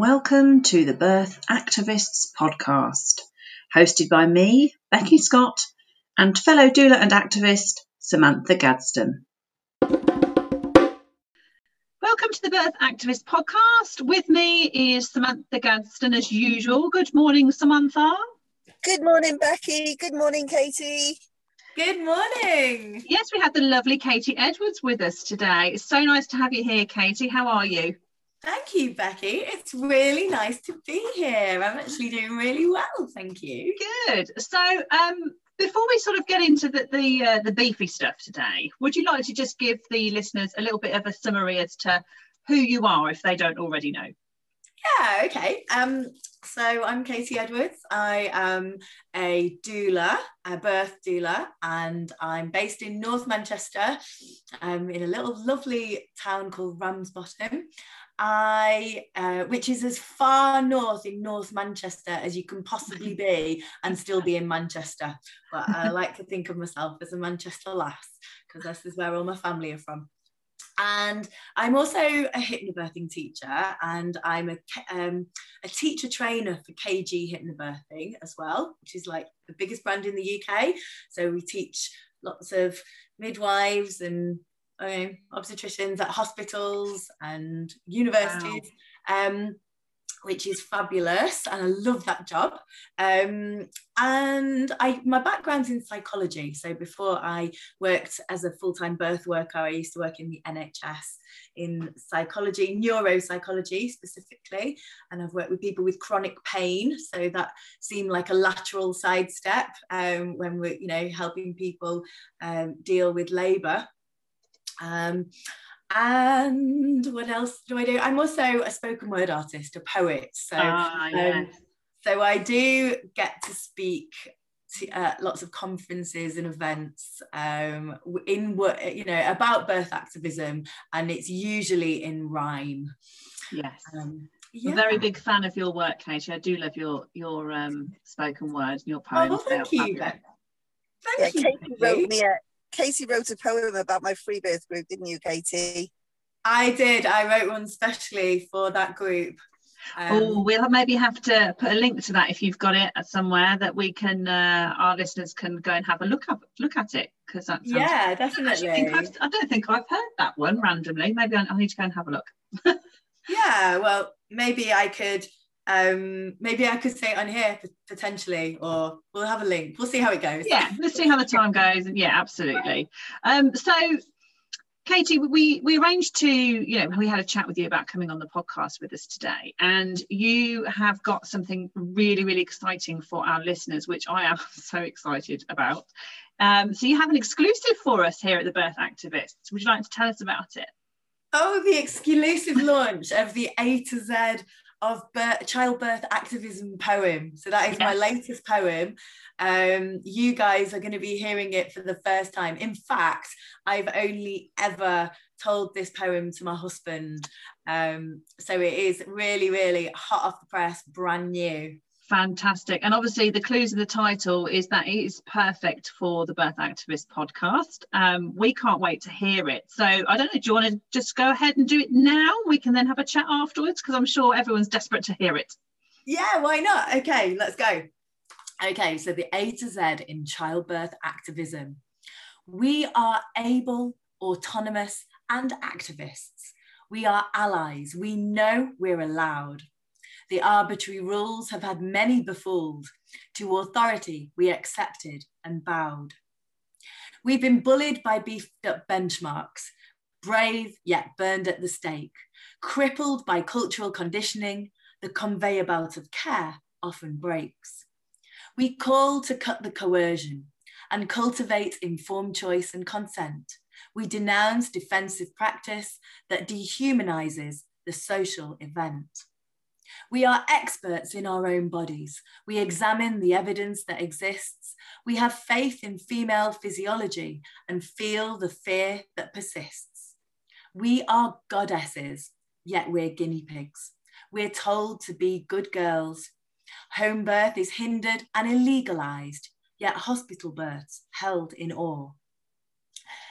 welcome to the Birth Activists podcast, hosted by me, Becky Scott, and fellow doula and activist Samantha Gadsden. Welcome to the Birth Activist podcast. With me is Samantha Gadsden as usual. Good morning, Samantha. Good morning, Becky. Good morning, Kati. Good morning. Yes, we have the lovely Kati Edwards with us today. It's so nice to have you here, Kati. How are you? Thank you, Becky. It's really nice to be here. I'm actually doing really well, thank you. Good. So, um, before we sort of get into the the, uh, the beefy stuff today, would you like to just give the listeners a little bit of a summary as to who you are, if they don't already know? Yeah, okay. Um, so I'm Kati Edwards. I am a doula, a birth doula, and I'm based in North Manchester, um, in a little lovely town called Ramsbottom. I, uh, which is as far north in North Manchester as you can possibly be and still be in Manchester. But I like to think of myself as a Manchester lass because this is where all my family are from. And I'm also a hypnobirthing teacher, and I'm a, um, a teacher trainer for KG Hypnobirthing as well, which is like the biggest brand in the UK. So we teach lots of midwives and um, obstetricians at hospitals and universities, wow. um, which is fabulous, and I love that job. Um, and I, my background's in psychology, so before I worked as a full-time birth worker, I used to work in the NHS in psychology, neuropsychology specifically, and I've worked with people with chronic pain, so that seemed like a lateral sidestep um, when we're, you know, helping people um, deal with labour um, and what else do I do? I'm also a spoken word artist, a poet. So, ah, yeah. um, so I do get to speak to uh, lots of conferences and events um, in what you know about birth activism, and it's usually in rhyme. Yes. Um, yeah. I'm a very big fan of your work, Kati. I do love your your um, spoken word and your poems. Oh, thank you. Thank yeah, you. Kati wrote me a Kati wrote a poem about my free birth group, didn't you, Kati? I did. I wrote one specially for that group. Um, oh, we'll maybe have to put a link to that if you've got it somewhere that we can, uh, our listeners can go and have a look up, look at it because that. Yeah, definitely. I, I, don't think I've heard that one randomly. Maybe I, I need to go and have a look. yeah, well, maybe I could um maybe i could say it on here potentially or we'll have a link. We'll see how it goes. Yeah let's see how the time goes. Yeah absolutely. Um so kati we we arranged to you know we had a chat with you about coming on the podcast with us today. And you have got something really really exciting for our listeners which i am so excited about. Um, so you have an exclusive for us here at the birth activists. Would you like to tell us about it? Oh the exclusive launch of the a to z of birth, childbirth activism poem. So that is yes. my latest poem. Um, you guys are going to be hearing it for the first time. In fact, I've only ever told this poem to my husband. Um, so it is really, really hot off the press, brand new. Fantastic. And obviously, the clues in the title is that it is perfect for the Birth Activist podcast. Um, we can't wait to hear it. So, I don't know, do you want to just go ahead and do it now? We can then have a chat afterwards because I'm sure everyone's desperate to hear it. Yeah, why not? Okay, let's go. Okay, so the A to Z in childbirth activism. We are able, autonomous, and activists. We are allies. We know we're allowed. The arbitrary rules have had many befooled. To authority we accepted and bowed. We've been bullied by beefed up benchmarks, brave yet burned at the stake, crippled by cultural conditioning, the conveyor belt of care often breaks. We call to cut the coercion and cultivate informed choice and consent. We denounce defensive practice that dehumanizes the social event. We are experts in our own bodies. We examine the evidence that exists. We have faith in female physiology and feel the fear that persists. We are goddesses, yet we're guinea pigs. We're told to be good girls. Home birth is hindered and illegalized, yet hospital births held in awe.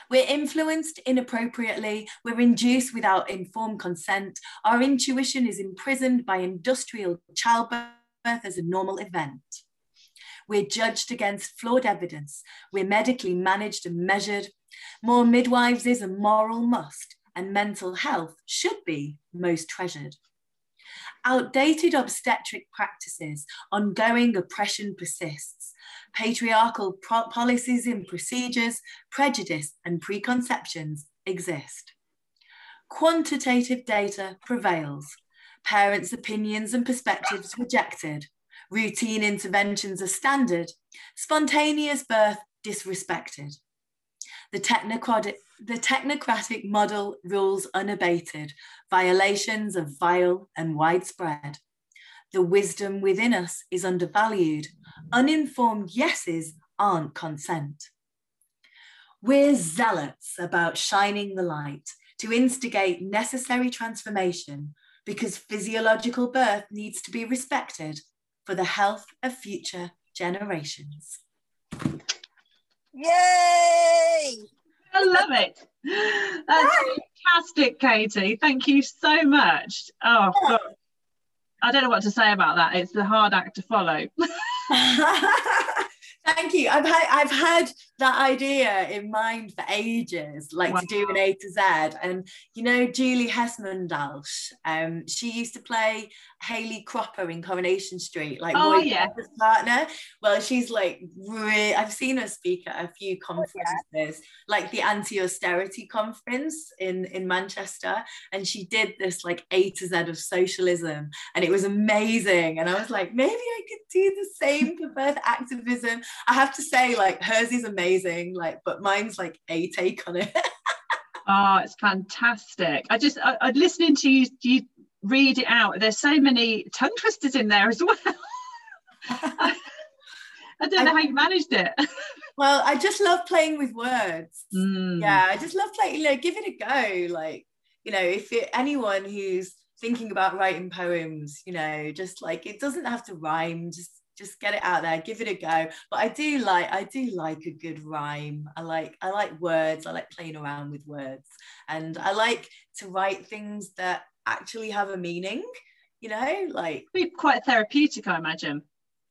We're influenced inappropriately, we're induced without informed consent, our intuition is imprisoned by industrial childbirth as a normal event. We're judged against flawed evidence, we're medically managed and measured. More midwives is a moral must, and mental health should be most treasured. Outdated obstetric practices, ongoing oppression persists. Patriarchal policies and procedures, prejudice and preconceptions exist. Quantitative data prevails. Parents' opinions and perspectives rejected. Routine interventions are standard. Spontaneous birth disrespected. The technocratic, the technocratic model rules unabated, violations are vile and widespread. The wisdom within us is undervalued. Uninformed yeses aren't consent. We're zealots about shining the light to instigate necessary transformation because physiological birth needs to be respected for the health of future generations. Yay! I love it. That's fantastic, Kati. Thank you so much. Oh, God. I don't know what to say about that. It's the hard act to follow. Thank you. I've had I've had that idea in mind for ages, like wow. to do an A to Z. And you know, Julie Hesmondhalgh, um, she used to play Hayley Cropper in Coronation Street, like oh, yeah. partner. Well, she's like really I've seen her speak at a few conferences, oh, yeah. like the anti-austerity conference in, in Manchester. And she did this like A to Z of socialism. And it was amazing. And I was like, maybe I could do the same for birth activism. I have to say, like, hers is amazing, like, but mine's like a take on it. oh, it's fantastic. I just, I, I listening to you, you read it out. There's so many tongue twisters in there as well. I, I don't know I, how you managed it. well, I just love playing with words. Mm. Yeah, I just love playing, you know, give it a go. Like, you know, if it, anyone who's thinking about writing poems, you know, just like it doesn't have to rhyme, just just get it out there give it a go. But i do like i do like a good rhyme. I like i like words. I like playing around with words. And i like to write things that actually have a meaning you know like be quite therapeutic i imagine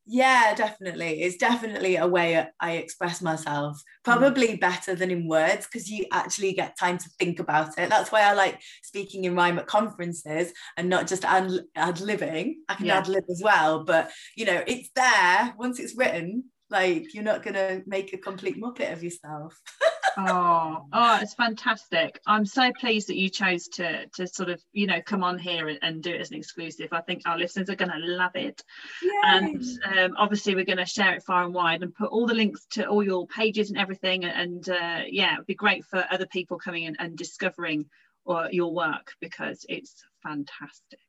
yeah definitely. It's definitely a way i express myself probably mm. better than in words because you actually get time to think about it. That's why i like speaking in rhyme at conferences and not just ad, ad living i can yeah. ad lib as well but you know it's there. Once it's written like you're not gonna make a complete muppet of yourself oh, oh, it's fantastic. I'm so pleased that you chose to to sort of, you know, come on here and, and do it as an exclusive. I think our listeners are going to love it. Yay. And um, obviously we're going to share it far and wide and put all the links to all your pages and everything. And uh, yeah, it'd be great for other people coming in and discovering or, uh, your work because it's fantastic.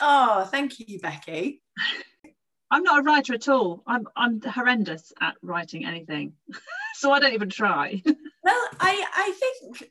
Oh, thank you, Becky. I'm not a writer at all. I'm I'm horrendous at writing anything, so I don't even try. well, I I think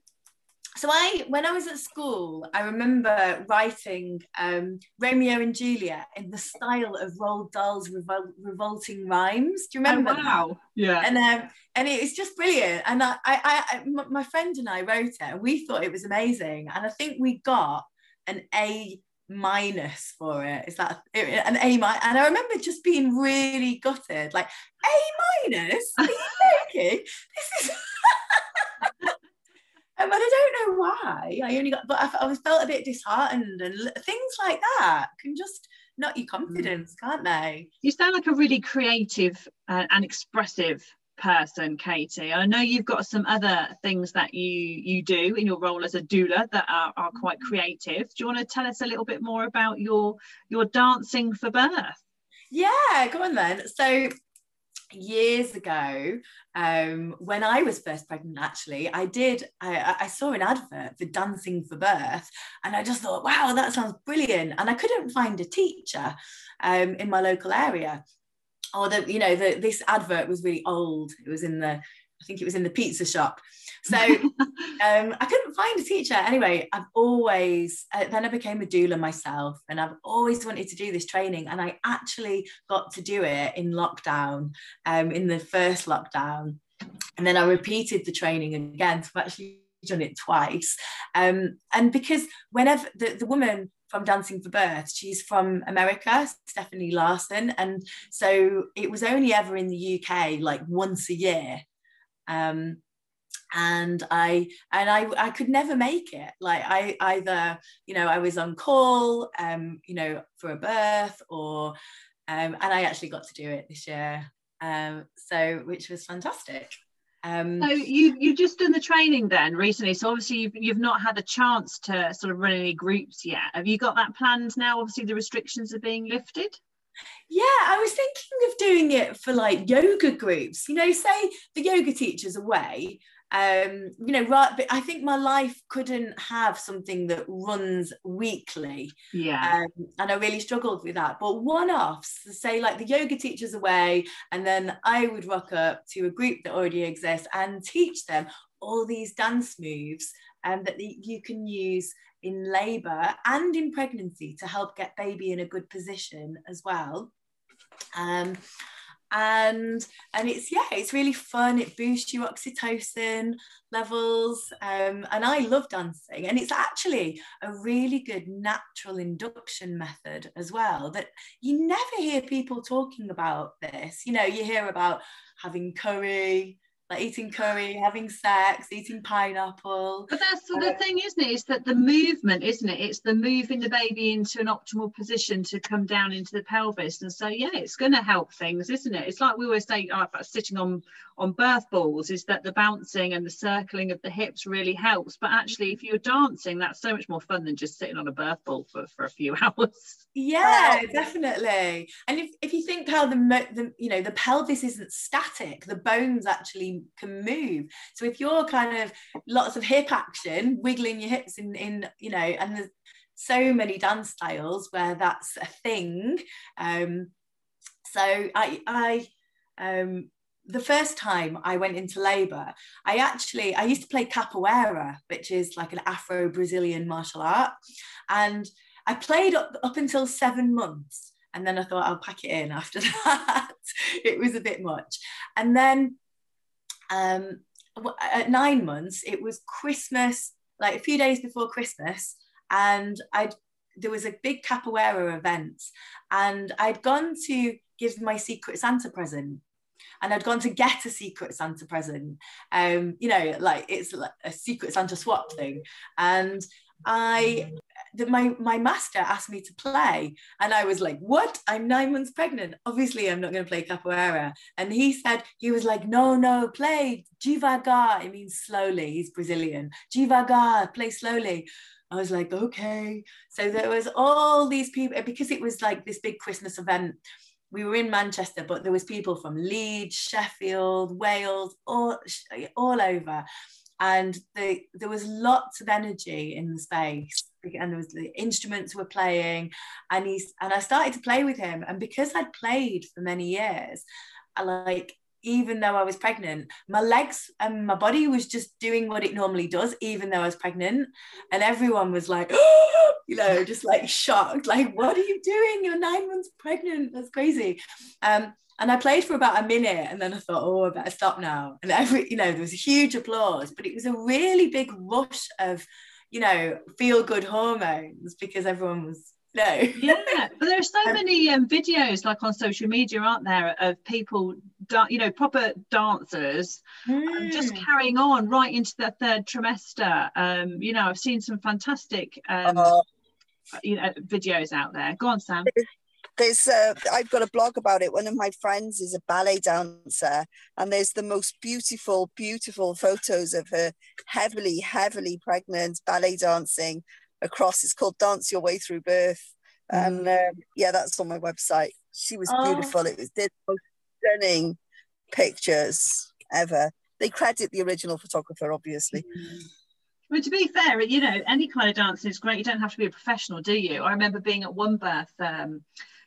so. I when I was at school, I remember writing um, Romeo and Juliet in the style of Roald Dahl's revol- revolting rhymes. Do you remember? Oh, wow. That? Yeah. And um, and it was just brilliant. And I, I, I, my friend and I wrote it, and we thought it was amazing. And I think we got an A minus for it. Is that an A? And I remember just being really gutted, like A minus. Are you joking? This is. but I don't know why. I only got, but I, I was felt a bit disheartened, and things like that can just knock your confidence, mm. can't they? You sound like a really creative uh, and expressive person, Kati. I know you've got some other things that you you do in your role as a doula that are, are quite mm-hmm. creative. Do you want to tell us a little bit more about your your dancing for birth? Yeah, go on then. So years ago um, when i was first pregnant actually i did I, I, saw an advert for dancing for birth and i just thought wow that sounds brilliant and i couldn't find a teacher um, in my local area or the you know the this advert was really old it was in the i think it was in the pizza shop so um, i couldn't find a teacher anyway i've always uh, then i became a doula myself and i've always wanted to do this training and i actually got to do it in lockdown um, in the first lockdown and then I repeated the training again. So I've actually done it twice. Um, and because whenever the, the woman from Dancing for Birth, she's from America, Stephanie Larson. And so it was only ever in the UK, like once a year. Um, and I and I I could never make it. Like I either you know I was on call, um, you know, for a birth, or um, and I actually got to do it this year, um, so which was fantastic. Um, so you you've just done the training then recently. So obviously you've you've not had a chance to sort of run any groups yet. Have you got that planned now? Obviously the restrictions are being lifted. Yeah, I was thinking of doing it for like yoga groups. You know, say the yoga teacher's away um, you know, right, but I think my life couldn't have something that runs weekly. Yeah. Um, and I really struggled with that. But one offs, say like the yoga teacher's away, and then I would rock up to a group that already exists and teach them all these dance moves um, that you can use in labor and in pregnancy to help get baby in a good position as well. Um, and and it's yeah it's really fun. It boosts your oxytocin levels. Um, and i love dancing. And it's actually a really good natural induction method as well that you never hear people talking about this. You know you hear about having curry like eating curry, having sex, eating pineapple. But that's uh, the thing, isn't it? it? Is that the movement, isn't it? It's the moving the baby into an optimal position to come down into the pelvis. And so, yeah, it's going to help things, isn't it? It's like we always say oh, about sitting on on birth balls, is that the bouncing and the circling of the hips really helps. But actually, if you're dancing, that's so much more fun than just sitting on a birth ball for, for a few hours. Yeah, definitely. And if, if you think how the, the you know the pelvis isn't static, the bones actually can move. So if you're kind of lots of hip action, wiggling your hips in in you know, and there's so many dance styles where that's a thing. Um, so I I um the first time I went into labor, I actually I used to play capoeira, which is like an Afro Brazilian martial art, and I played up, up until seven months. And then I thought I'll pack it in after that. it was a bit much. And then um, at nine months, it was Christmas, like a few days before Christmas. And I'd there was a big capoeira event and I'd gone to give my secret Santa present and I'd gone to get a secret Santa present. Um, you know, like it's a secret Santa swap thing. And I that my my master asked me to play. And i was like what? I'm nine months pregnant. Obviously i'm not going to play capoeira. And he said he was like no no play devagar it means slowly. He's brazilian. Devagar play slowly. I was like okay. So there was all these people because it was like this big christmas event we were in manchester but there was people from leeds sheffield wales all all over. And the, there was lots of energy in the space and there was the instruments were playing and he's and I started to play with him and because I'd played for many years I like even though I was pregnant my legs and my body was just doing what it normally does even though I was pregnant and everyone was like you know just like shocked like what are you doing? You're nine months pregnant. That's crazy. Um and I played for about a minute and then I thought, oh, I better stop now. And every, you know, there was a huge applause, but it was a really big rush of, you know, feel good hormones because everyone was no. yeah, but there are so um, many um, videos like on social media, aren't there, of people, da- you know, proper dancers mm. just carrying on right into the third trimester. Um, you know, I've seen some fantastic, um, uh, you know, videos out there. Go on, Sam there's uh, I've got a blog about it. One of my friends is a ballet dancer, and there's the most beautiful, beautiful photos of her heavily, heavily pregnant ballet dancing across. It's called Dance Your Way Through Birth, mm. and um, yeah, that's on my website. She was oh. beautiful. It was the most stunning pictures ever. They credit the original photographer, obviously. Mm. Well, to be fair, you know, any kind of dancing is great. You don't have to be a professional, do you? I remember being at one birth um,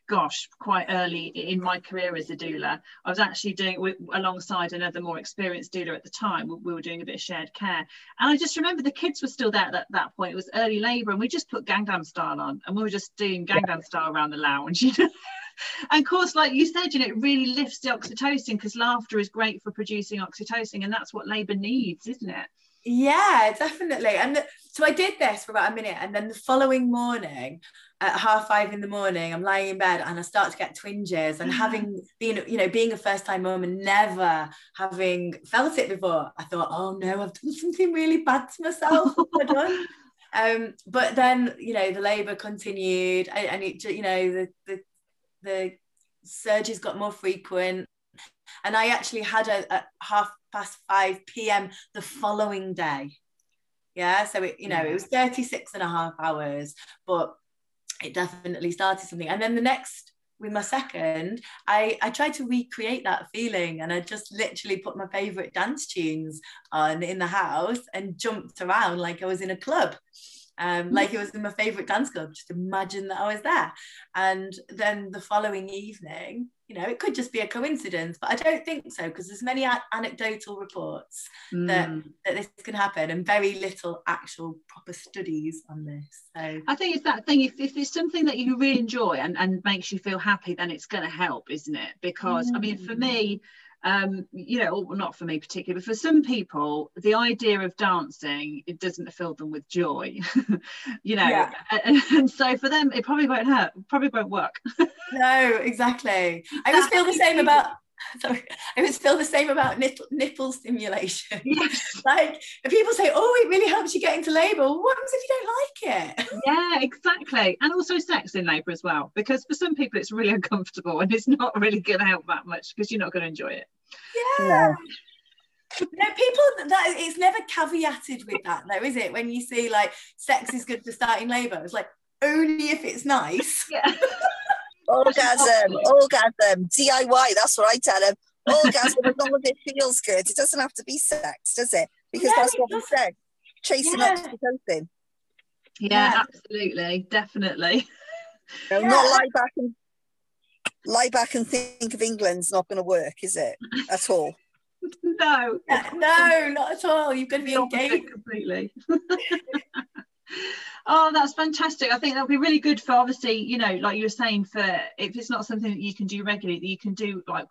gosh, quite early in my career as a doula. I was actually doing it alongside another more experienced doula at the time. We, were doing a bit of shared care. And I just remember the kids were still there at that, point. It was early labour and we just put Gangnam Style on and we were just doing Gangnam Style around the lounge. You know? and of course like you said you know it really lifts the oxytocin because laughter is great for producing oxytocin and that's what labor needs isn't it yeah definitely and the, so i did this for about a minute and then the following morning at half five in the morning i'm lying in bed and i start to get twinges and having been you know being a first time mom and never having felt it before i thought oh no i've done something really bad to myself. Um, but then you know the labour continued and, and, it you know the, the the surges got more frequent. And I actually had a, a half past 5 p.m. the following day. Yeah so it you know it was 36 and a half hours but it definitely started something and then the next with my second, I, I tried to recreate that feeling and I just literally put my favorite dance tunes on in the house and jumped around like I was in a club. Um, like it was in my favorite dance club. Just imagine that I was there. And then the following evening, you know, it could just be a coincidence, but I don't think so because there's many a- anecdotal reports mm. that, that this can happen and very little actual proper studies on this. So I think it's that thing. If, if it's something that you really enjoy and, and makes you feel happy, then it's going to help, isn't it? Because mm. I mean, for mm. me, um, you know, well, not for me particularly, but for some people, the idea of dancing it doesn't fill them with joy, you know, yeah. and, and, so for them, it probably won't hurt, probably won't work. no, exactly. I always feel the same about sorry, I feel the same about nipple, nipple stimulation. Yes. like people say, oh, it really helps you get into labour. what happens if you don't like it? Yeah, exactly. And also sex in labour as well, because for some people it's really uncomfortable and it's not really going to help that much because you're not going to enjoy it. Yeah. No. no, people that it's never caveated with that though, is it? When you see like sex is good for starting labour, it's like only if it's nice. Yeah orgasm, orgasm, DIY. That's what I tell them. Orgasm, as long as it feels good. It doesn't have to be sex, does it? Because yeah, that's what we said. Chasing yeah. oxytocin. Yeah, yeah, absolutely, definitely. yeah. Not lie back and lie back and think of England's not going to work, is it? At all. no. no, not at all. You've got to be engaged completely. Oh, that's fantastic. I think that'll be really good for obviously, you know, like you were saying, for if it's not something that you can do regularly, that you can do like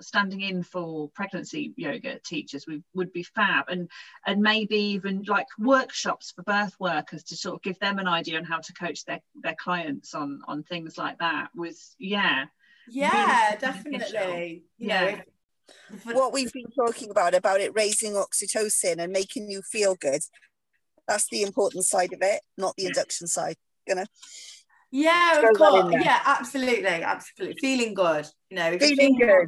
standing in for pregnancy yoga teachers we would be fab. And and maybe even like workshops for birth workers to sort of give them an idea on how to coach their their clients on on things like that was yeah yeah really definitely. Yeah. what we've been talking about about it raising oxytocin and making you feel good that's the important side of it, not the induction side. You know. Yeah, of course. Yeah, absolutely, absolutely. Feeling good. You know, feeling good.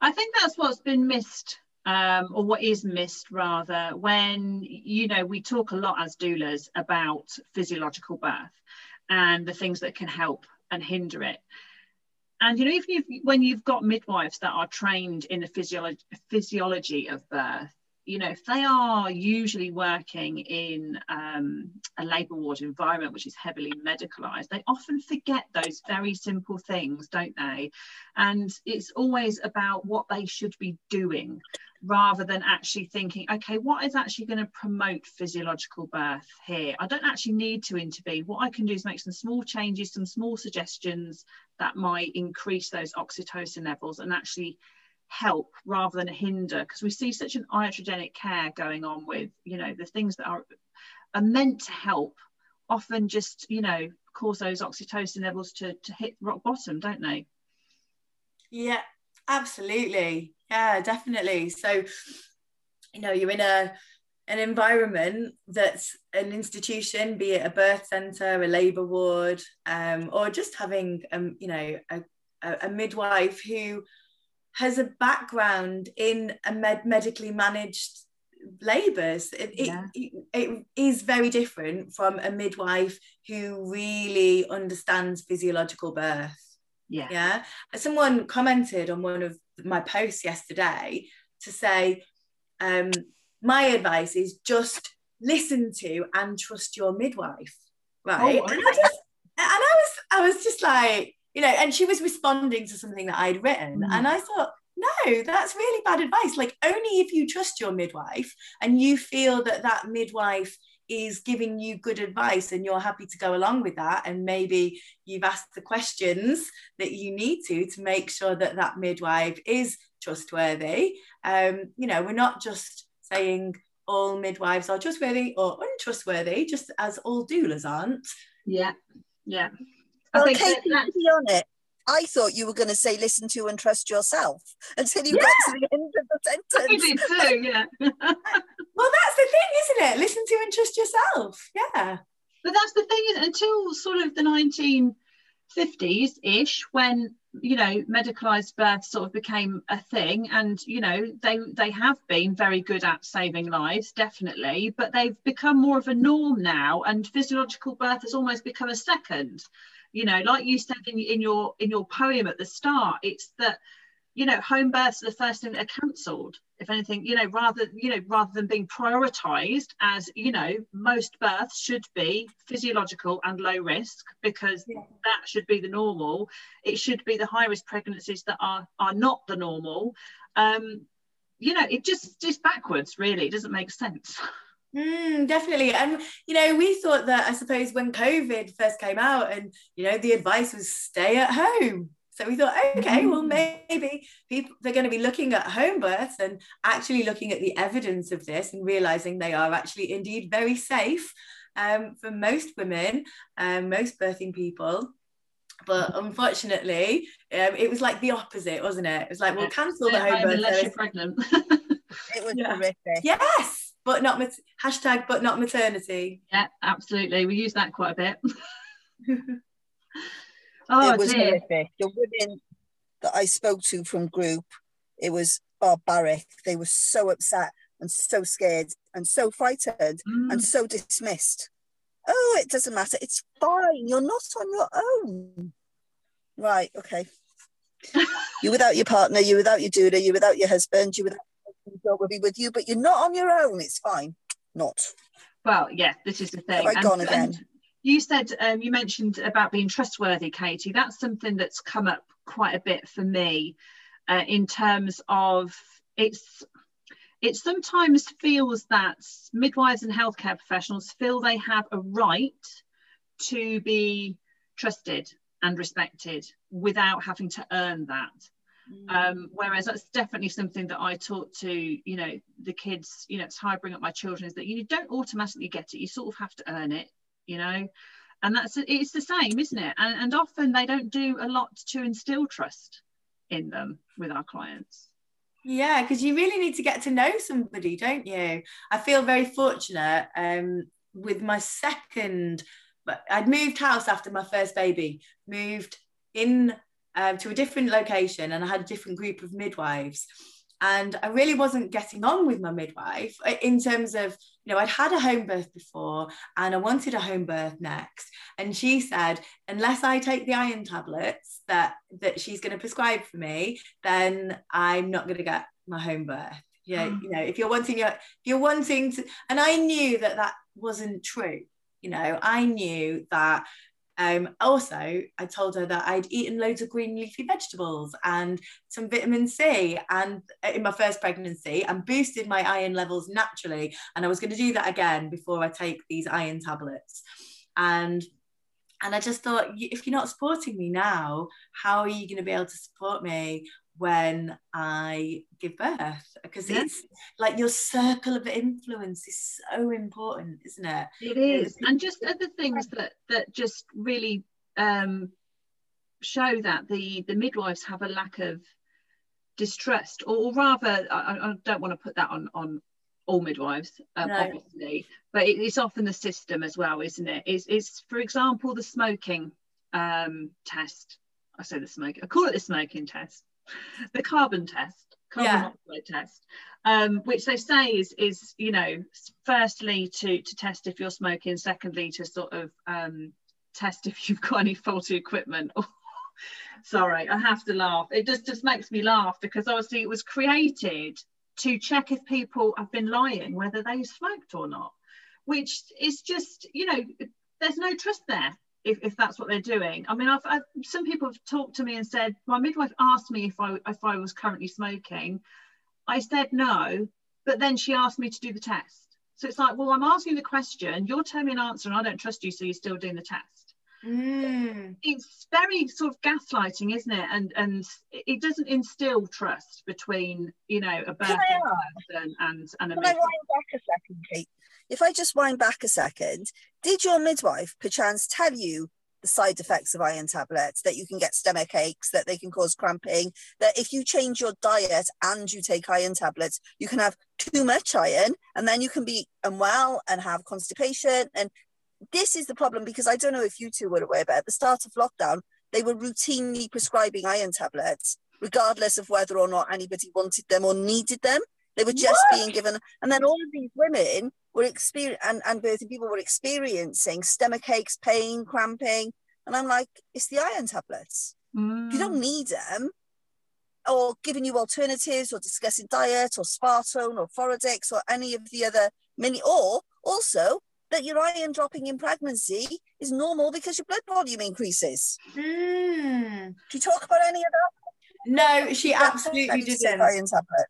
I think that's what's been missed um, or what is missed rather when you know we talk a lot as doulas about physiological birth and the things that can help and hinder it and you know even if, when you've got midwives that are trained in the physiology physiology of birth you know, if they are usually working in um, a labour ward environment which is heavily medicalised, they often forget those very simple things, don't they? And it's always about what they should be doing rather than actually thinking, okay, what is actually going to promote physiological birth here? I don't actually need to intervene. What I can do is make some small changes, some small suggestions that might increase those oxytocin levels and actually help rather than hinder because we see such an iatrogenic care going on with you know the things that are are meant to help often just you know cause those oxytocin levels to, to hit rock bottom don't they? Yeah absolutely. Yeah definitely. So you know you're in a an environment that's an institution be it a birth center a labor ward um, or just having um, you know a, a midwife who has a background in a med- medically managed labours. It, yeah. it, it is very different from a midwife who really understands physiological birth. Yeah. Yeah. Someone commented on one of my posts yesterday to say, um, my advice is just listen to and trust your midwife. Right. Oh, okay. and, I just, and I was I was just like, you know, and she was responding to something that I'd written. Mm. And I thought, no, that's really bad advice. Like, only if you trust your midwife and you feel that that midwife is giving you good advice and you're happy to go along with that and maybe you've asked the questions that you need to to make sure that that midwife is trustworthy um, you know we're not just saying all midwives are trustworthy or untrustworthy just as all doulas aren't yeah yeah well, Kate, to be honest, I thought you were going to say listen to and trust yourself until you yeah. got to the end of the sentence. I did too, yeah. well, that's the thing, isn't it? Listen to and trust yourself. Yeah. But that's the thing, is until sort of the 1950s ish, when you know medicalized birth sort of became a thing and you know they they have been very good at saving lives definitely but they've become more of a norm now and physiological birth has almost become a second you know like you said in, in your in your poem at the start it's that you know home births are the first thing that are cancelled if anything you know rather you know rather than being prioritized as you know most births should be physiological and low risk because yeah. that should be the normal. It should be the high risk pregnancies that are are not the normal. Um you know it just just backwards really. It doesn't make sense Mm, definitely. And, you know, we thought that, I suppose, when COVID first came out and, you know, the advice was stay at home. So we thought, okay, well, mm. maybe people they're going to be looking at home births and actually looking at the evidence of this and realizing they are actually indeed very safe um, for most women, um, most birthing people. But unfortunately, um, it was like the opposite, wasn't it? It was like, we'll cancel the home birth. Unless you're pregnant. it was yeah. horrific. Yes but not mat- hashtag but not maternity. Yeah, absolutely. We use that quite a bit. oh, it was dear. horrific. The women that I spoke to from group, it was barbaric. They were so upset and so scared and so frightened mm. and so dismissed. Oh, it doesn't matter. It's fine. You're not on your own. Right. Okay. you're without your partner. You're without your doula. You're without your husband. You're without dog will be with you, but you're not on your own. It's fine. Not. Well, yeah, this is the thing. Have I gone and, again? And you said um, you mentioned about being trustworthy, Kati. That's something that's come up quite a bit for me uh, in terms of it's it sometimes feels that midwives and healthcare professionals feel they have a right to be trusted and respected without having to earn that. Mm. Um, whereas that's definitely something that I taught to, you know, the kids, you know, it's how I bring up my children is that you don't automatically get it. You sort of have to earn it, you know, and that's, it's the same, isn't it? And, and often they don't do a lot to instill trust in them with our clients. Yeah, because you really need to get to know somebody, don't you? I feel very fortunate um, with my second, I'd moved house after my first baby, moved in um, to a different location and I had a different group of midwives. And I really wasn't getting on with my midwife uh, in terms of, you know, I'd had a home birth before and I wanted a home birth next. And she said, unless I take the iron tablets that that she's going to prescribe for me, then I'm not going to get my home birth. Yeah, mm. you know, if you're wanting your, if you're wanting to, and I knew that that wasn't true. You know, I knew that um, also, I told her that I'd eaten loads of green leafy vegetables and some vitamin C and uh, in my first pregnancy and boosted my iron levels naturally. And I was going to do that again before I take these iron tablets. And and I just thought, if you're not supporting me now, how are you going to be able to support me when I give birth because yeah. it's like your circle of influence is so important, isn't it? It is, and just other things that that just really um, show that the the midwives have a lack of distrust, or, or rather, I, I, don't want to put that on on all midwives, um, no. obviously, but it, it's often the system as well, isn't it? It's, it's for example the smoking um, test. I say the smoke. I call it the smoking test the carbon test, carbon yeah. monoxide test, um, which they say is is you know firstly to to test if you're smoking, secondly to sort of um, test if you've got any faulty equipment. Sorry, I have to laugh. It just just makes me laugh because obviously it was created to check if people have been lying whether they smoked or not, which is just you know there's no trust there if, if that's what they're doing. I mean, I've, I've, some people have talked to me and said, my midwife asked me if I, if I was currently smoking. I said no, but then she asked me to do the test. So it's like, well, I'm asking the question, you're telling me an answer, and I don't trust you, so you're still doing the test. Mm. It's very sort of gaslighting, isn't it? And and it doesn't instill trust between you know a birth person and and a Can I wind back a second, Kate? If I just wind back a second, did your midwife perchance tell you the side effects of iron tablets, that you can get stomach aches, that they can cause cramping, that if you change your diet and you take iron tablets, you can have too much iron and then you can be unwell and have constipation. And this is the problem because I don't know if you two were aware, but at the start of lockdown, they were routinely prescribing iron tablets, regardless of whether or not anybody wanted them or needed them. They were just what? being given, and then all of these women were experiencing, and, and birthing people were experiencing stomach aches, pain, cramping. And I'm like, it's the iron tablets. Mm. You don't need them. Or giving you alternatives or discussing diet or Spatone or Floradix or any of the other mini, or also that your iron dropping in pregnancy is normal because your blood volume increases. Mm. Do you talk about any of that? No, she absolutely didn't. Iron tablet.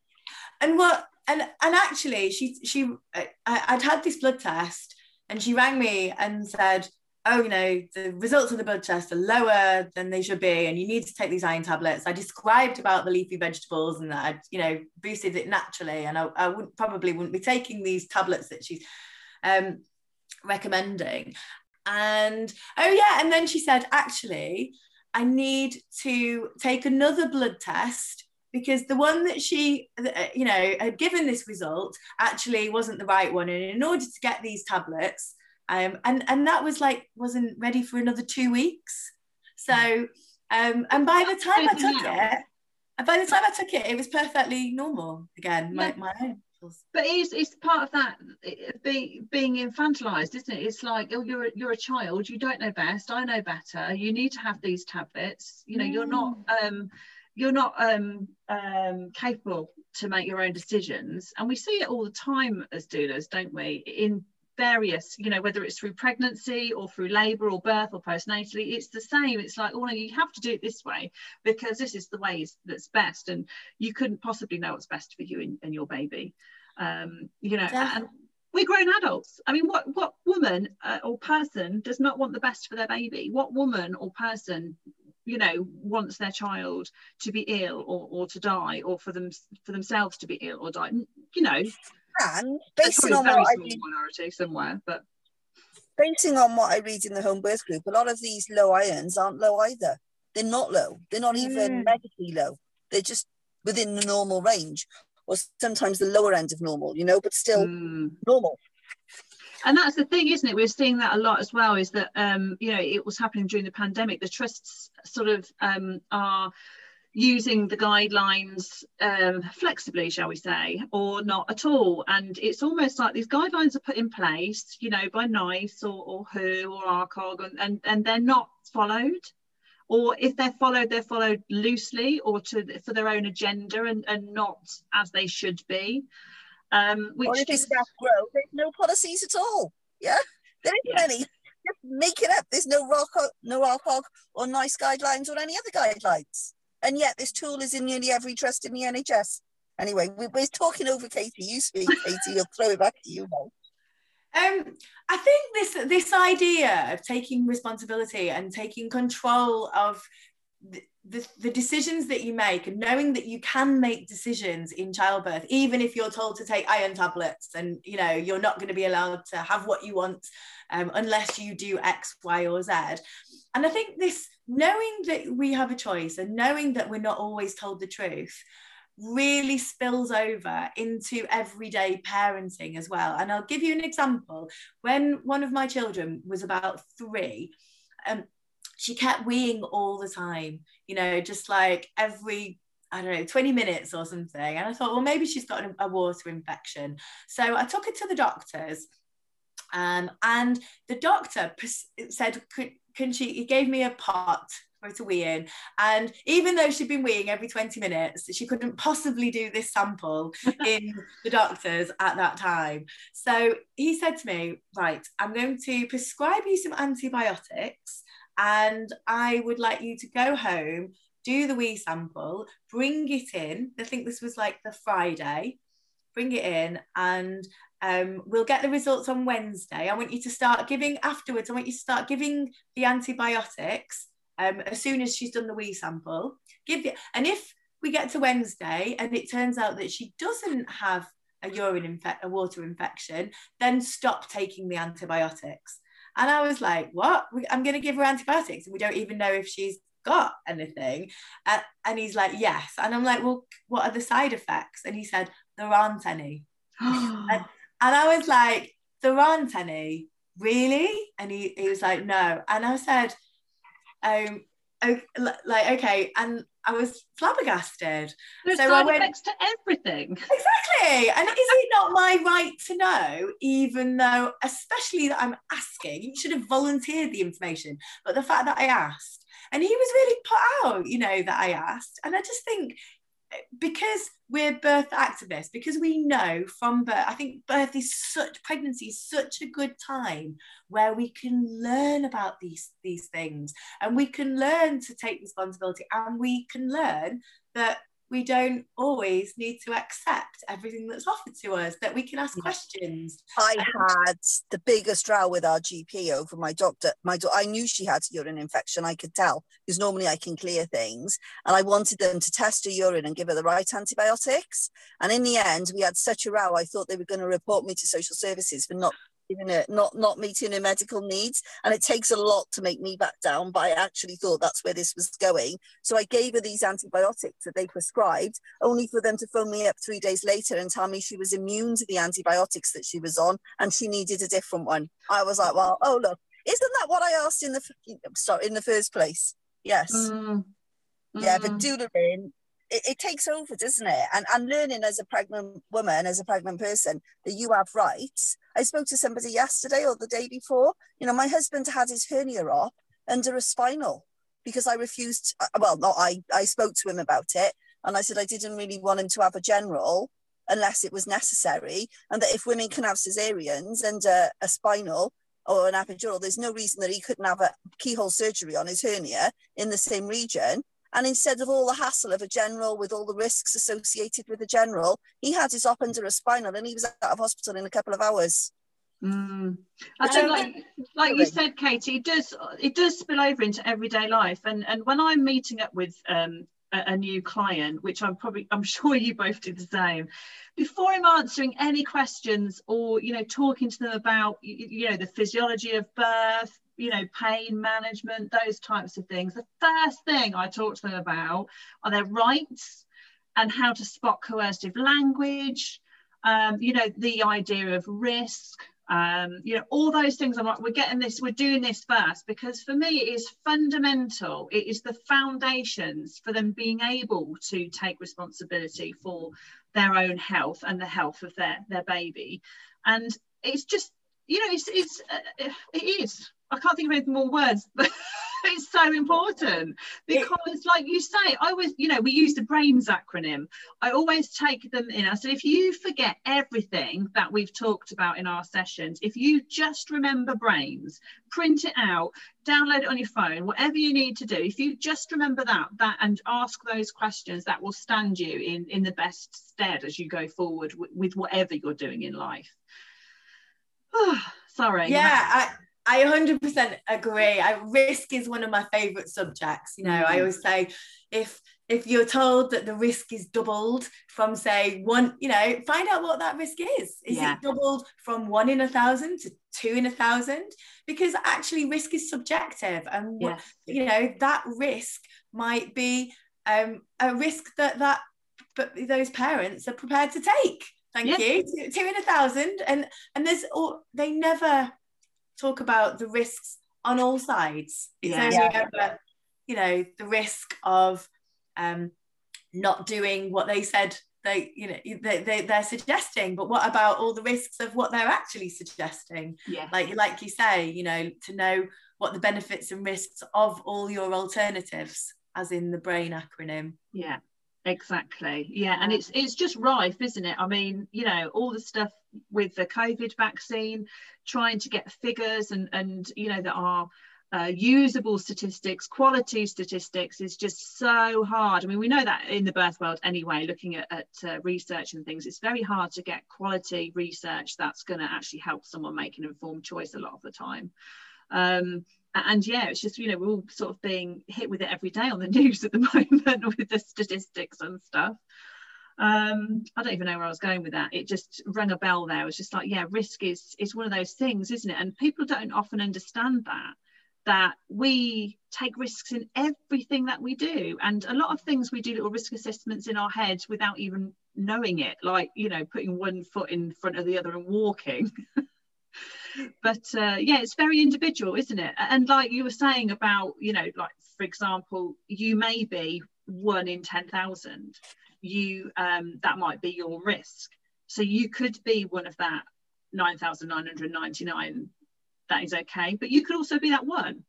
And what and and actually she she I, I'd had this blood test and she rang me and said oh you know the results of the blood test are lower than they should be and you need to take these iron tablets i described about the leafy vegetables and that i'd you know boosted it naturally and i, I wouldn't probably wouldn't be taking these tablets that she's um, recommending. And oh yeah and then she said actually i need to take another blood test because the one that she uh, you know had given this result actually wasn't the right one. And in order to get these tablets um, and and that was like wasn't ready for another two weeks. So um, and by the time I took it by the time I took it it was perfectly normal again my, my own but it's, it's part of that be, being infantilized isn't it it's like oh you're you're a child you don't know best i know better you need to have these tablets you know mm. you're not mm. um you're not um, um, capable to make your own decisions. And we see it all the time as doulas, don't we? In various, you know, whether it's through pregnancy or through labour or birth or postnatally, it's the same. It's like, oh no, you have to do it this way because this is the way that's best. And you couldn't possibly know what's best for you and, and your baby. Um, you know, and we're grown adults. I mean, what what woman uh, or person does not want the best for their baby? What woman or person you know wants their child to be ill or, or to die or for them for themselves to be ill or die you know and based on what I read, minority somewhere but basing on what I read in the home birth group a lot of these low irons aren't low either. They're not low. They're not even mm. medically low. They're just within the normal range or sometimes the lower end of normal you know but still mm. normal. And that's the thing isn't it? We're seeing that a lot as well is that um, you know it was happening during the pandemic. The trusts sort of um, are using the guidelines um, flexibly, shall we say, or not at all. And it's almost like these guidelines are put in place, you know, by NICE or, or WHO or RCOG, and, and, and they're not followed. Or if they're followed, they're followed loosely or to for their own agenda and, and not as they should be. Um, which or if it's grow, there's no policies at all. Yeah, there isn't yeah. any. Just make it up. There's no rock, no RCOG or NICE guidelines or any other guidelines. And yet this tool is in nearly every trust in the NHS. Anyway, we, are talking over Kati. You speak, Kati. I'll throw it back to you now. Um, I think this this idea of taking responsibility and taking control of the, the decisions that you make and knowing that you can make decisions in childbirth even if you're told to take iron tablets and you know you're not going to be allowed to have what you want um, unless you do x y or z and i think this knowing that we have a choice and knowing that we're not always told the truth really spills over into everyday parenting as well and i'll give you an example when one of my children was about three um, she kept weeing all the time, you know, just like every I don't know, 20 minutes or something. And I thought, well, maybe she's got a, water infection. So I took her to the doctors. Um, and the doctor said, can she, he gave me a pot for her to wee in. And even though she'd been weeing every 20 minutes, she couldn't possibly do this sample in the doctors at that time. So he said to me, right, I'm going to prescribe you some antibiotics and I would like you to go home, do the wee sample, bring it in. I think this was like the Friday, bring it in, and um, we'll get the results on Wednesday. I want you to start giving afterwards. I want you to start giving the antibiotics um, as soon as she's done the wee sample. Give it, and if we get to Wednesday and it turns out that she doesn't have a urine infect, a water infection, then stop taking the antibiotics. And I was like, what? I'm going to give her antibiotics, and we don't even know if she's got anything. Uh, and he's like, yes. And I'm like, well, what are the side effects? And he said, there aren't any. and, and I was like, there aren't any, really? And he, he was like, no. And I said, um, okay, like, okay. And I was flabbergasted. There's so side went, effects to everything. Exactly. And is it not my right to know, even though, especially that I'm asking, you should have volunteered the information. But the fact that I asked, and he was really put out, you know, that I asked. And I just think because we're birth activists, because we know from birth, I think birth is such pregnancy is such a good time where we can learn about these these things. And we can learn to take responsibility and we can learn that we don't always need to accept everything that's offered to us, that we can ask questions. I had the biggest row with our GP over my doctor. My do- I knew she had a urine infection, I could tell, because normally I can clear things. And I wanted them to test her urine and give her the right antibiotics. And in the end, we had such a row, I thought they were going to report me to social services for not you know, not not meeting her medical needs. And it takes a lot to make me back down, but I actually thought that's where this was going. So I gave her these antibiotics that they prescribed, only for them to phone me up three days later and tell me she was immune to the antibiotics that she was on and she needed a different one. I was like, well, oh look, isn't that what I asked in the sorry in the first place? Yes. Mm. Yeah, but mm. Dularin it, it, takes over, doesn't it? And, and learning as a pregnant woman, as a pregnant person, that you have rights. I spoke to somebody yesterday or the day before. You know, my husband had his hernia up under a spinal because I refused. Uh, well, not I. I spoke to him about it, and I said I didn't really want him to have a general unless it was necessary, and that if women can have cesareans and a spinal or an epidural, there's no reason that he couldn't have a keyhole surgery on his hernia in the same region and instead of all the hassle of a general with all the risks associated with a general, he had his op under a spinal and he was out of hospital in a couple of hours. Mm. I think, like, like you said, Kati, it does it does spill over into everyday life. And and when I'm meeting up with um, a, a, new client, which I'm probably I'm sure you both do the same, before I'm answering any questions or you know talking to them about you, you know the physiology of birth, you know, pain management, those types of things. The first thing I talk to them about are their rights and how to spot coercive language, um, you know, the idea of risk, um, you know, all those things. I'm like, we're getting this, we're doing this first because for me it is fundamental. It is the foundations for them being able to take responsibility for their own health and the health of their their baby. And it's just, you know, it's it's uh, it is I can't think of any more words, but it's so important because, like you say, I was, you know, we use the BRAINS acronym. I always take them in. I said, if you forget everything that we've talked about in our sessions, if you just remember BRAINS, print it out, download it on your phone, whatever you need to do, if you just remember that, that and ask those questions, that will stand you in, in the best stead as you go forward with, with whatever you're doing in life. Sorry. Yeah, I, I 100% agree. I, risk is one of my favorite subjects. You know, mm-hmm. I always say if if you're told that the risk is doubled from say one, you know, find out what that risk is. Is yeah. it doubled from one in a thousand to two in a thousand? Because actually risk is subjective and yeah. you know, that risk might be um, a risk that that but those parents are prepared to take. Thank yeah. you. Two, two in a thousand. And and there's all they never talk about the risks on all sides. It's yeah. only yeah. ever, you know, the risk of um, not doing what they said they, you know, they, they, they're suggesting, but what about all the risks of what they're actually suggesting? Yeah. Like, like you say, you know, to know what the benefits and risks of all your alternatives, as in the BRAIN acronym. Yeah exactly yeah and it's it's just rife isn't it i mean you know all the stuff with the covid vaccine trying to get figures and and you know that are uh, usable statistics, quality statistics is just so hard. I mean, we know that in the birth world anyway, looking at, at uh, research and things, it's very hard to get quality research that's going to actually help someone make an informed choice a lot of the time. Um, and yeah, it's just, you know, we're all sort of being hit with it every day on the news at the moment with the statistics and stuff. Um, I don't even know where I was going with that. It just rang a bell there. It was just like, yeah, risk is is one of those things, isn't it? And people don't often understand that that we take risks in everything that we do and a lot of things we do little risk assessments in our heads without even knowing it like you know putting one foot in front of the other and walking but uh, yeah it's very individual isn't it and like you were saying about you know like for example you may be one in 10,000 you um, that might be your risk so you could be one of that 9,999 that is okay. But you could also be that one,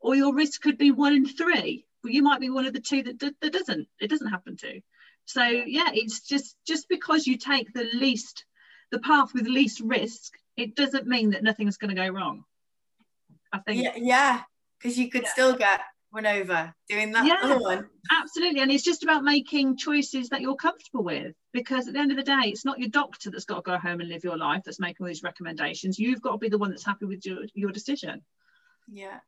or your risk could be one in three. But you might be one of the two that, that doesn't. It doesn't happen to. So yeah, it's just just because you take the least, the path with least risk, it doesn't mean that nothing's going to go wrong. I think. Yeah, yeah, because you could yeah. still get over doing that yeah, other one. Absolutely. And it's just about making choices that you're comfortable with. Because at the end of the day, it's not your doctor that's got to go home and live your life that's making all these recommendations. You've got to be the one that's happy with your, your decision. Yeah.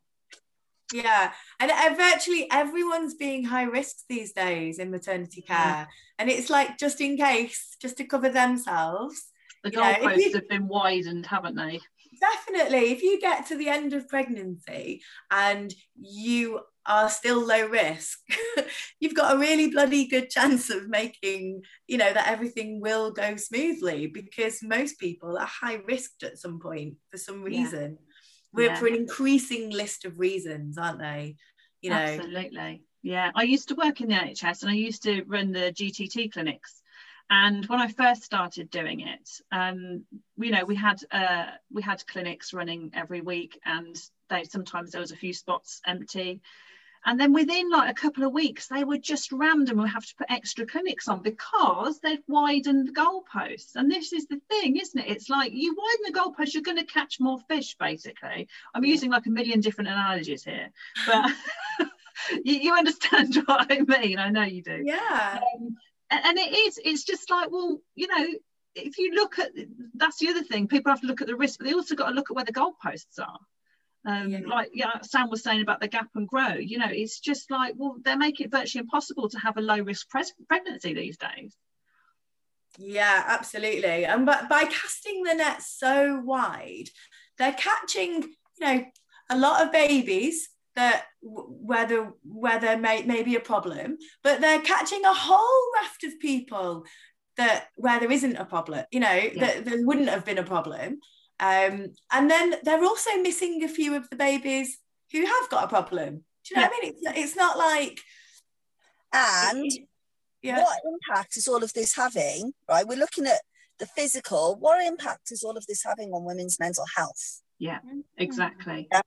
Yeah. And uh, virtually everyone's being high risk these days in maternity care. Yeah. And it's like just in case, just to cover themselves. The goalposts have been widened, haven't they? Definitely. If you get to the end of pregnancy and you are still low risk you've got a really bloody good chance of making you know that everything will go smoothly because most people are high risk at some point for some reason. Yeah. we're yeah. for an increasing list of reasons aren't they? You know? Absolutely. Yeah. I used to work in the nhs and i used to run the gtt clinics and when I first started doing it, um, you know, we had uh, we had clinics running every week, and they sometimes there was a few spots empty. And then within like a couple of weeks, they were just random. We have to put extra clinics on because they've widened the goalposts. And this is the thing, isn't it? It's like you widen the goalposts, you're going to catch more fish, basically. I'm using like a million different analogies here, but you, you, understand what I mean. I know you do. Yeah. Um, and it is it's just like well you know if you look at that's the other thing people have to look at the risk but they also got to look at where the goalposts are. Um, yeah. like yeah sam was saying about the gap and grow you know it's just like well they make it virtually impossible to have a low risk pregnancy these days. Yeah absolutely. And but by casting the net so wide they're catching you know a lot of babies that whether whether may, may be a problem but they're catching a whole raft of people that where there isn't a problem you know yeah. that there wouldn't have been a problem um, and then they're also missing a few of the babies who have got a problem do you know yeah. what i mean it's, it's not like and yeah. what impact is all of this having right we're looking at the physical what impact is all of this having on women's mental health yeah exactly yeah.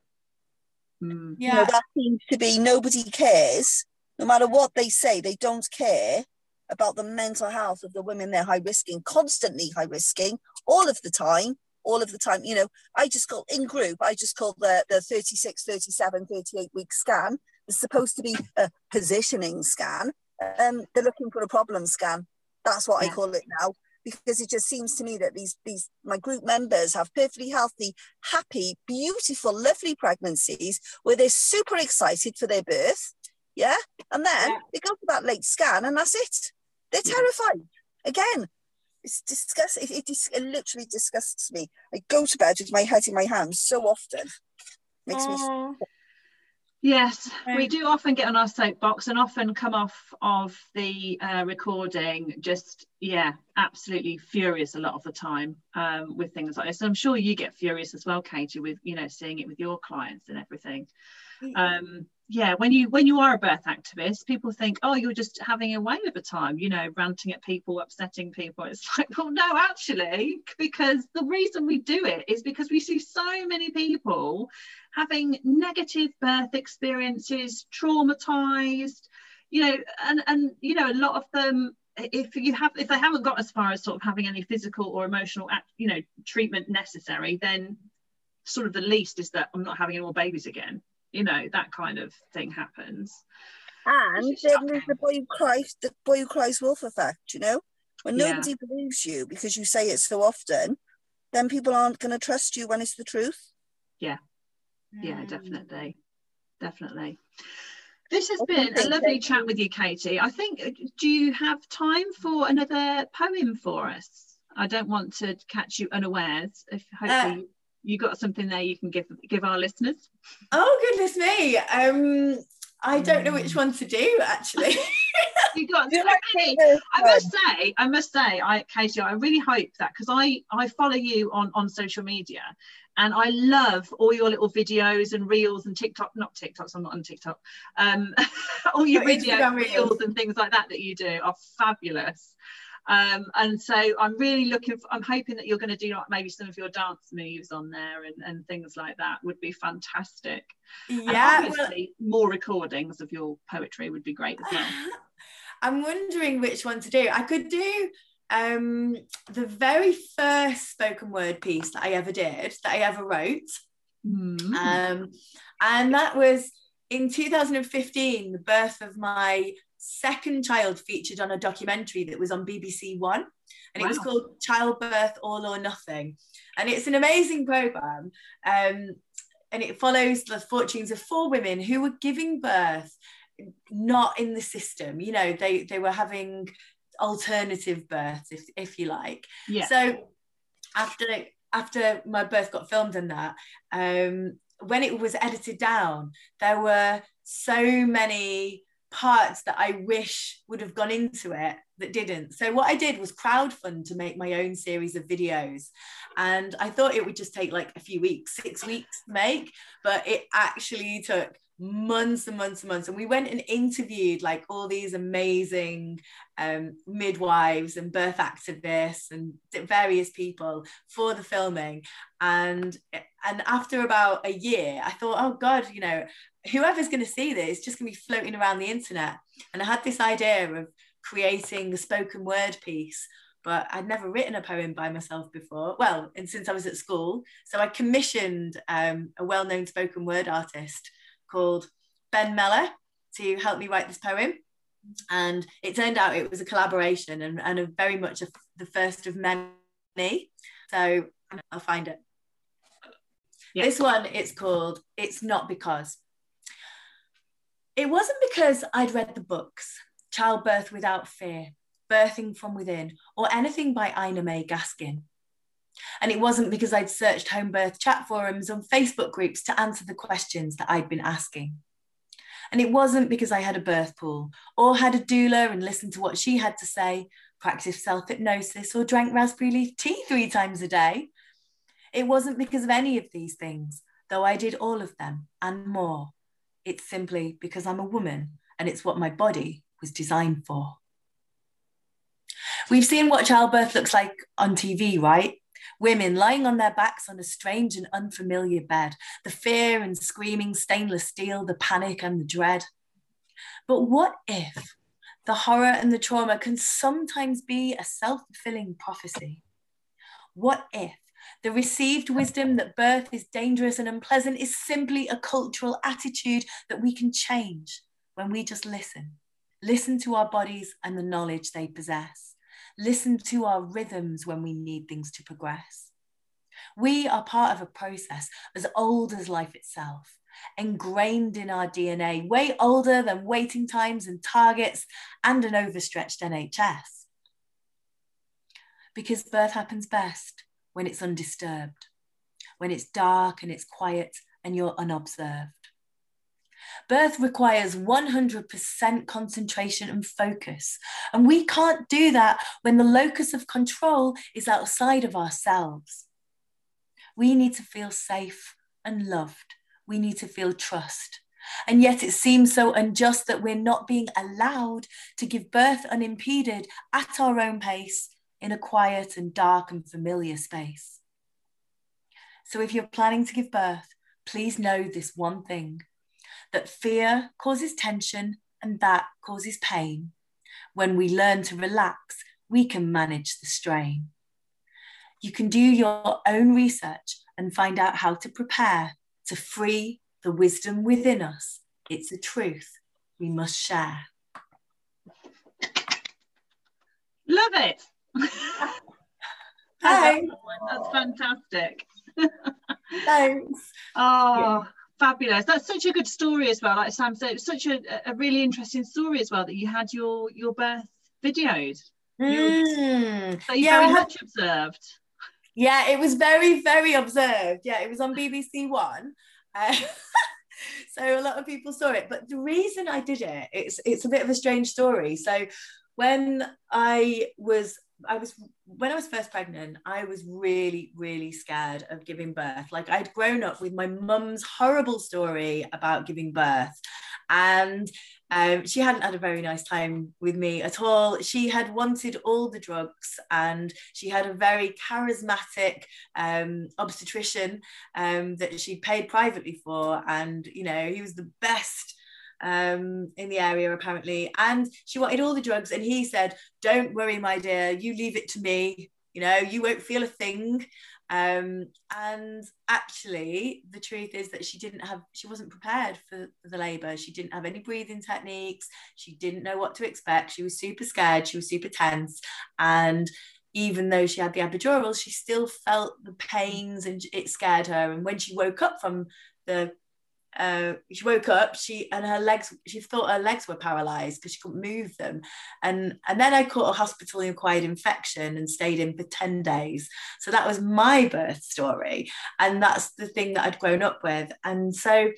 Mm. Yeah. You know, that seems to be nobody cares. No matter what they say, they don't care about the mental health of the women they're high risking, constantly high risking, all of the time, all of the time. You know, I just call in group, I just call the, the 36, 37, 38 week scan. It's supposed to be a positioning scan. Um, they're looking for a problem scan. That's what yeah. I call it now because it just seems to me that these these my group members have perfectly healthy, happy, beautiful, lovely pregnancies where they're super excited for their birth. Yeah. And then yeah. they go for that late scan and that's it. They're mm-hmm. terrified. Again, it's disgusting. It, it, it, literally disgusts me. I go to bed with my head in my hands so often. Makes me Yes, we do often get on our soapbox and often come off of the uh, recording just, yeah, absolutely furious a lot of the time um, with things like this. I'm sure you get furious as well, Kati, with, you know, seeing it with your clients and everything. Um, yeah, when you when you are a birth activist, people think, oh, you're just having a way of a time, you know, ranting at people, upsetting people. It's like, well, no, actually, because the reason we do it is because we see so many people having negative birth experiences, traumatized, you know, and and you know, a lot of them if you have if they haven't got as far as sort of having any physical or emotional you know treatment necessary then sort of the least is that i'm not having any more babies again you know that kind of thing happens. And then there's the boy who cries the boy who cries wolf effect you know? When Yeah. nobody believes you because you say it so often then people aren't going to trust you when it's the truth. Yeah. Mm. definitely. Definitely. This has Okay, been a lovely you. chat with you kati. I think uh, do you have time for another poem for us? I don't want to catch you unawares if hopefully you got something there you can give give our listeners Oh goodness me. Um, I don't know which one to do actually. you got you okay. I must say, I must say, I Kati, I really hope that because I I follow you on on social media, and I love all your little videos and reels and TikTok, not TikToks, I'm not on TikTok, um, all your Your video reels. reels and things like that that you do are fabulous. Um, and so I'm really looking for, I'm hoping that you're going to do like maybe some of your dance moves on there and, and things like that would be fantastic. Yeah. well, more recordings of your poetry would be great as well. I'm wondering which one to do. I could do um, the very first spoken word piece that I ever did, that I ever wrote. Mm. Um, and that was in 2015, the birth of my second child featured on a documentary that was on BBC One. And it was called Childbirth All or Nothing. And it's an amazing program. Um, and it follows the fortunes of four women who were giving birth not in the system. You know, they, they were having alternative births, if, if you like. yeah. So after after my birth got filmed and that, um, when it was edited down, there were so many parts that I wish would have gone into it that didn't. So what I did was crowdfund to make my own series of videos. And I thought it would just take like a few weeks, six weeks to make, but it actually took months and months and months. And we went and interviewed like all these amazing um, midwives and birth activists and various people for the filming. And and after about a year, I thought, oh God, you know, whoever's going to see this is just going to be floating around the internet. And I had this idea of creating a spoken word piece. But I'd never written a poem by myself before. Well, and since I was at school, so I commissioned um, a well-known spoken word artist called Ben Mellor to help me write this poem and it turned out it was a collaboration and, and a very much a, the first of many so i'll find it this one it's called it's not because it wasn't because i'd read the books childbirth without fear birthing from within or anything by ina may gaskin and it wasn't because I'd searched home birth chat forums on Facebook groups to answer the questions that I'd been asking. And it wasn't because I had a birth pool or had a doula and listened to what she had to say, practiced self hypnosis, or drank raspberry leaf tea three times a day. It wasn't because of any of these things, though I did all of them and more. It's simply because I'm a woman and it's what my body was designed for. We've seen what childbirth looks like on TV, right? Women lying on their backs on a strange and unfamiliar bed, the fear and screaming stainless steel, the panic and the dread. But what if the horror and the trauma can sometimes be a self fulfilling prophecy? What if the received wisdom that birth is dangerous and unpleasant is simply a cultural attitude that we can change when we just listen? Listen to our bodies and the knowledge they possess listen to our rhythms when we need things to progress. We are part of a process as old as life itself, ingrained in our DNA, way older than waiting times and targets and an overstretched NHS. Because birth happens best when it's undisturbed, when it's dark and it's quiet and you're unobserved. Birth requires 100% concentration and focus. And we can't do that when the locus of control is outside of ourselves. We need to feel safe and loved. We need to feel trust. And yet it seems so unjust that we're not being allowed to give birth unimpeded at our own pace in a quiet and dark and familiar space. So if you're planning to give birth, please know this one thing that fear causes tension and that causes pain. When we learn to relax, we can manage the strain. You can do your own research and find out how to prepare to free, the wisdom within us. It's a truth we must share. Love it. Thanks. That's fantastic. Thanks. Oh, fabulous. That's such a good story as well. Like Sam said, it's such a, a really interesting story as well that you had your your birth videoed. Mm. So you Yeah, very much observed. Yeah, it was very, very observed. Yeah, it was on BBC One. Uh, so a lot of people saw it. But the reason I did it, it's it's a bit of a strange story. So when I was I was when I was first pregnant, I was really, really scared of giving birth. Like I'd grown up with my mum's horrible story about giving birth. And um, she hadn't had a very nice time with me at all. She had wanted all the drugs, and she had a very charismatic um, obstetrician um, that she paid privately for, and you know he was the best um, in the area apparently. And she wanted all the drugs, and he said, "Don't worry, my dear. You leave it to me. You know, you won't feel a thing." Um, and actually, the truth is that she didn't have, she wasn't prepared for, for the labour. She didn't have any breathing techniques. She didn't know what to expect. She was super scared. She was super tense. And even though she had the epidural, she still felt the pains and it scared her. And when she woke up from the uh, she woke up she and her legs she thought her legs were paralyzed because she couldn't move them. And and then i caught a hospital acquired infection and stayed in for 10 days. So that was my birth story and that's the thing that i'd grown up with. And so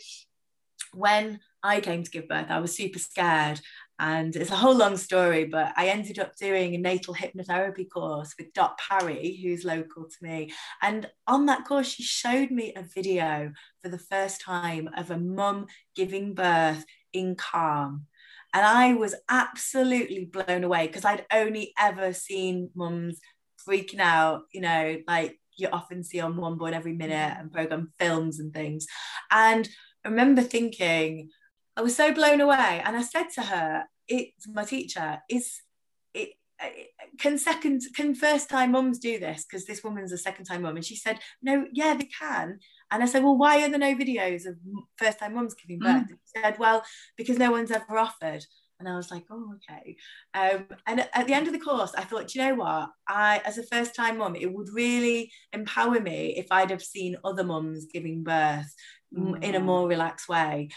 when i came to give birth i was super scared and it's a whole long story, but I ended up doing a natal hypnotherapy course with Dot Parry, who's local to me. And on that course, she showed me a video for the first time of a mum giving birth in calm. And I was absolutely blown away because I'd only ever seen mums freaking out, you know, like you often see on One Born Every Minute and program films and things. And I remember thinking, I was so blown away. And I said to her, it's my teacher, is it can second can first time mums do this? Because this woman's a second time mum. And she said, No, yeah, they can. And I said, Well, why are there no videos of first time mums giving birth? Mm. She said, Well, because no one's ever offered. And I was like, oh, okay. Um, and at the end of the course, I thought, you know what? I, as a first time mum, it would really empower me if I'd have seen other mums giving birth mm. in a more relaxed way.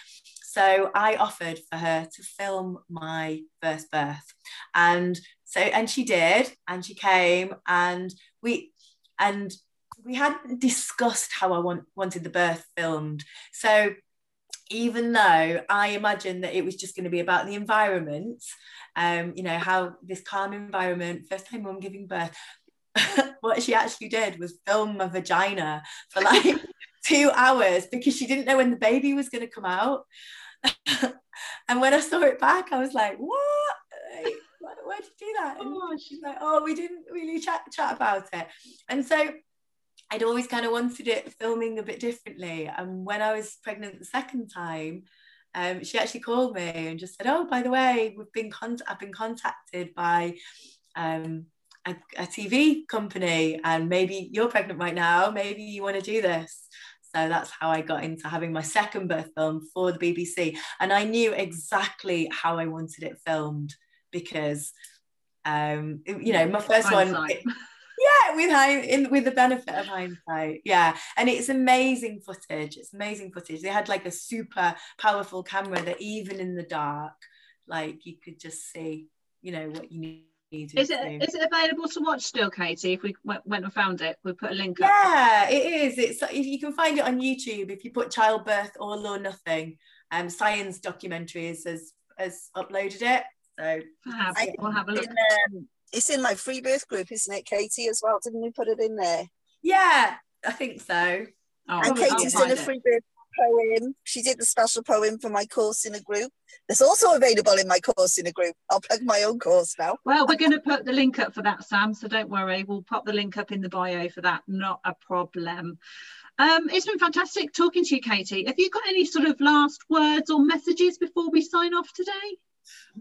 So I offered for her to film my first birth. And so, and she did, and she came, and we, and we hadn't discussed how I want, wanted the birth filmed. So even though I imagined that it was just going to be about the environment, um, you know, how this calm environment, first time mum giving birth, what she actually did was film my vagina for like two hours because she didn't know when the baby was going to come out. and when I saw it back, I was like, what? Like, why did you do that? And oh, she's like, oh, we didn't really chat chat about it. And so I'd always kind of wanted it filming a bit differently. And when I was pregnant the second time, um, she actually called me and just said, "Oh, by the way, we've been con- I've been contacted by um, a, a, TV company, and maybe you're pregnant right now. Maybe you want to do this." So that's how I got into having my second birth film for the BBC, and I knew exactly how I wanted it filmed because, um, you know, my first one. It, yeah with hind, in with the benefit of hindsight yeah. And it's amazing footage it's amazing footage. They had like a super powerful camera that even in the dark like you could just see you know what you need is it is it available to watch still kati if we went, went and found it? We'll put a link up. Yeah it is. It's if you can find it on youtube if you put childbirth all or nothing. Um science documentaries has has uploaded it so. I, we'll have a look. in, um, it's in my free birth group, isn't it, Kati, as well? Didn't we put it in there? Yeah, I think so. Oh, and Kati's done a free birth poem. She did the special poem for my course in a group. That's also available in my course in a group. I'll plug my own course now. Well, we're going to put the link up for that, Sam. So don't worry. We'll pop the link up in the bio for that. Not a problem. Um, it's been fantastic talking to you, Kati. Have you got any sort of last words or messages before we sign off today?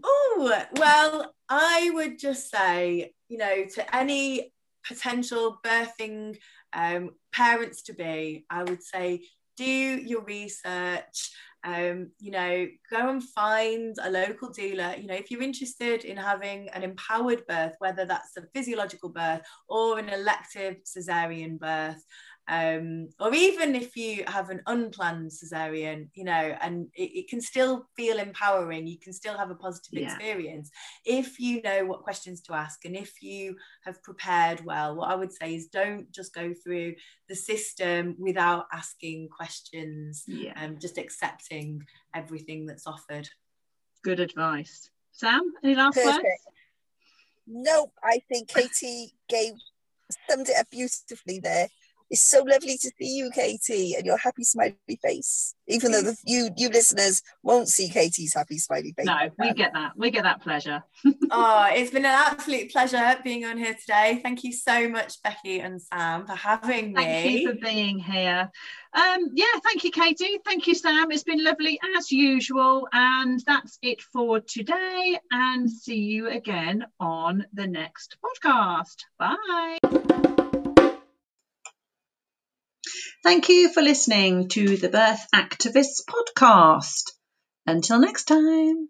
Oh, well, I would just say, you know, to any potential birthing um, parents to be, I would say, do your research um, you know, go and find a local doula. You know, if you're interested in having an empowered birth, whether that's a physiological birth or an elective cesarean birth, um, or even if you have an unplanned cesarean, you know, and it, it, can still feel empowering, you can still have a positive yeah. experience if you know what questions to ask and if you have prepared well. What I would say is don't just go through the system without asking questions yeah. and um, just accepting everything that's offered. Good advice. Sam, any last Perfect. words? Nope, I think Kati gave summed it up beautifully there. It's so lovely to see you, Kati, and your happy smiley face. Even though the, you you listeners won't see Kati's happy smiley face. No, we get that. We get that pleasure. oh, it's been an absolute pleasure being on here today. Thank you so much, Becky and Sam, for having me. Thank you for being here. Um, yeah, thank you, Kati. Thank you, Sam. It's been lovely as usual. And that's it for today. And see you again on the next podcast. Bye. Thank you for listening to the Birth Activists podcast. Until next time.